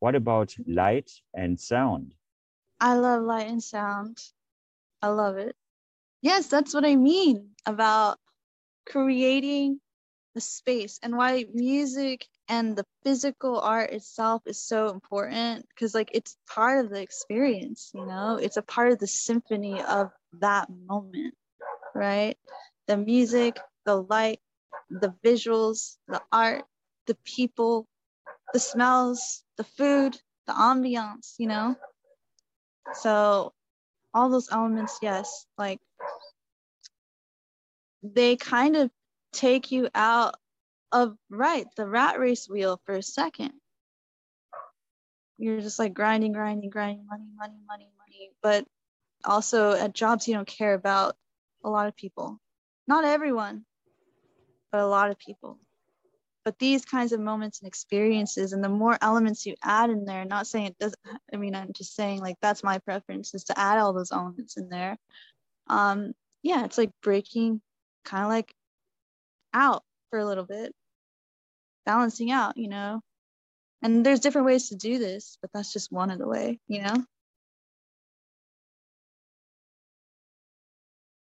what about light and sound? I love light and sound. I love it. Yes, that's what I mean about creating the space and why music and the physical art itself is so important because like it's part of the experience you know it's a part of the symphony of that moment right the music the light the visuals the art the people the smells the food the ambiance you know? So all those elements yes like they kind of take you out of right the rat race wheel for a second. You're just like grinding grinding grinding money money money money but also at jobs you don't care about a lot of people. Not everyone but a lot of people but these kinds of moments and experiences and the more elements you add in there not saying it doesn't i mean i'm just saying like that's my preference is to add all those elements in there um yeah it's like breaking kind of like out for a little bit, balancing out, you know. And there's different ways to do this, but that's just one of the way, you know.